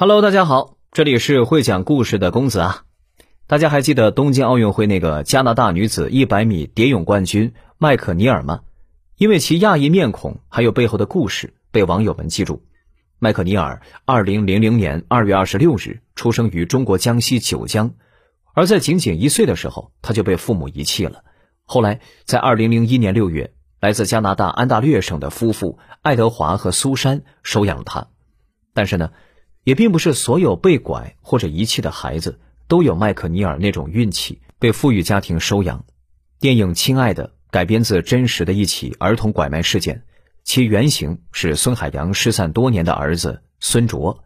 Hello，大家好，这里是会讲故事的公子啊。大家还记得东京奥运会那个加拿大女子100米蝶泳冠军麦克尼尔吗？因为其亚裔面孔还有背后的故事，被网友们记住。麦克尼尔2000年2月26日出生于中国江西九江，而在仅仅一岁的时候，他就被父母遗弃了。后来在2001年6月，来自加拿大安大略省的夫妇爱德华和苏珊收养了他。但是呢？也并不是所有被拐或者遗弃的孩子都有麦克尼尔那种运气被富裕家庭收养。电影《亲爱的》改编自真实的一起儿童拐卖事件，其原型是孙海洋失散多年的儿子孙卓。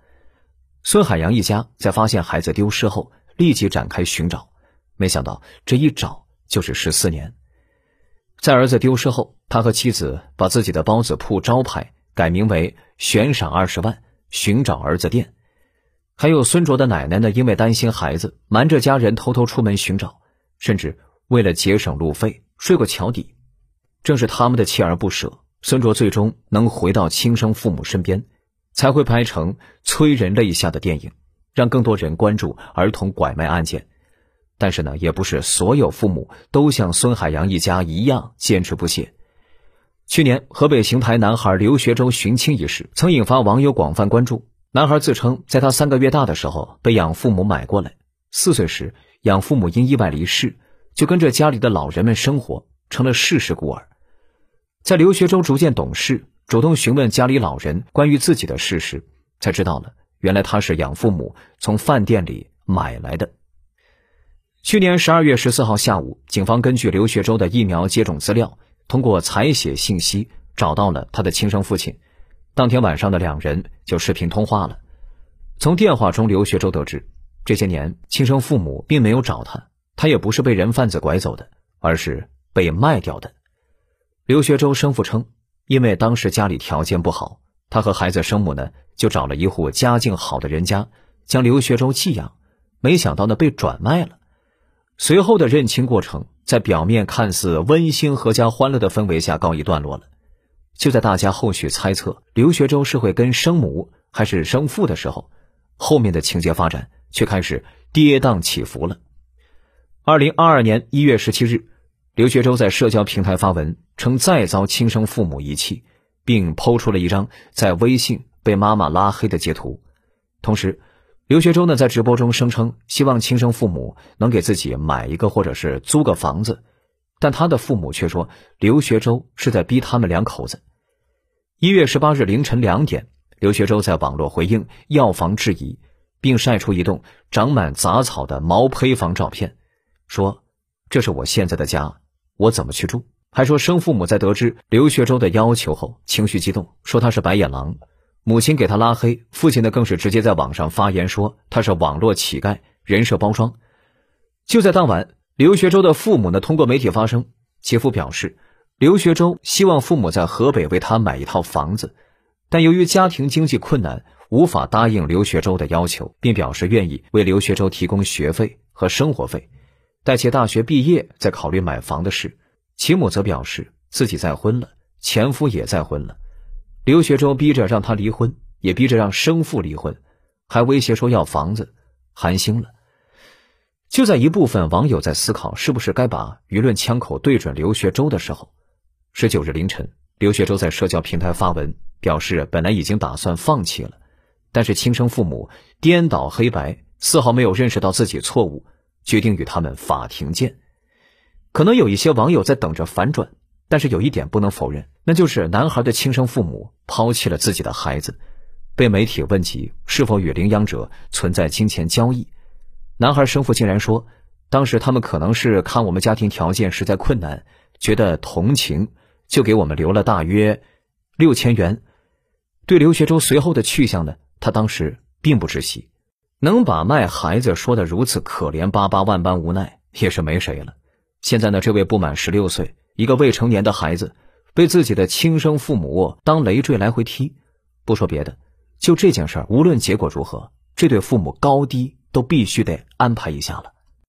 孙海洋一家在发现孩子丢失后，立即展开寻找，没想到这一找就是十四年。在儿子丢失后，他和妻子把自己的包子铺招牌改名为“悬赏二十万”。寻找儿子店，还有孙卓的奶奶呢，因为担心孩子，瞒着家人偷偷出门寻找，甚至为了节省路费睡过桥底。正是他们的锲而不舍，孙卓最终能回到亲生父母身边，才会拍成催人泪下的电影，让更多人关注儿童拐卖案件。但是呢，也不是所有父母都像孙海洋一家一样坚持不懈。去年，河北邢台男孩刘学周寻亲一事曾引发网友广泛关注。男孩自称，在他三个月大的时候被养父母买过来，四岁时养父母因意外离世，就跟着家里的老人们生活，成了世世孤儿。在刘学周逐渐懂事，主动询问家里老人关于自己的事时，才知道了，原来他是养父母从饭店里买来的。去年十二月十四号下午，警方根据刘学周的疫苗接种资料。通过采血信息找到了他的亲生父亲，当天晚上的两人就视频通话了。从电话中，刘学周得知，这些年亲生父母并没有找他，他也不是被人贩子拐走的，而是被卖掉的。刘学周生父称，因为当时家里条件不好，他和孩子生母呢就找了一户家境好的人家，将刘学周寄养，没想到呢被转卖了。随后的认亲过程。在表面看似温馨、阖家欢乐的氛围下告一段落了。就在大家后续猜测刘学周是会跟生母还是生父的时候，后面的情节发展却开始跌宕起伏了。二零二二年一月十七日，刘学周在社交平台发文称再遭亲生父母遗弃，并抛出了一张在微信被妈妈拉黑的截图，同时。刘学周呢，在直播中声称希望亲生父母能给自己买一个或者是租个房子，但他的父母却说刘学周是在逼他们两口子。一月十八日凌晨两点，刘学周在网络回应要房质疑，并晒出一栋长满杂草的毛坯房照片，说：“这是我现在的家，我怎么去住？”还说生父母在得知刘学周的要求后情绪激动，说他是白眼狼。母亲给他拉黑，父亲呢更是直接在网上发言说他是网络乞丐，人设包装。就在当晚，刘学周的父母呢通过媒体发声，其父表示，刘学周希望父母在河北为他买一套房子，但由于家庭经济困难，无法答应刘学周的要求，并表示愿意为刘学周提供学费和生活费，待其大学毕业再考虑买房的事。其母则表示自己再婚了，前夫也再婚了。刘学周逼着让他离婚，也逼着让生父离婚，还威胁说要房子，寒心了。就在一部分网友在思考是不是该把舆论枪口对准刘学周的时候，十九日凌晨，刘学周在社交平台发文表示，本来已经打算放弃了，但是亲生父母颠倒黑白，丝毫没有认识到自己错误，决定与他们法庭见。可能有一些网友在等着反转。但是有一点不能否认，那就是男孩的亲生父母抛弃了自己的孩子。被媒体问及是否与领养者存在金钱交易，男孩生父竟然说，当时他们可能是看我们家庭条件实在困难，觉得同情，就给我们留了大约六千元。对刘学周随后的去向呢，他当时并不知悉。能把卖孩子说的如此可怜巴巴、万般无奈，也是没谁了。现在呢，这位不满十六岁。一个未成年的孩子被自己的亲生父母当累赘来回踢，不说别的，就这件事儿，无论结果如何，这对父母高低都必须得安排一下了。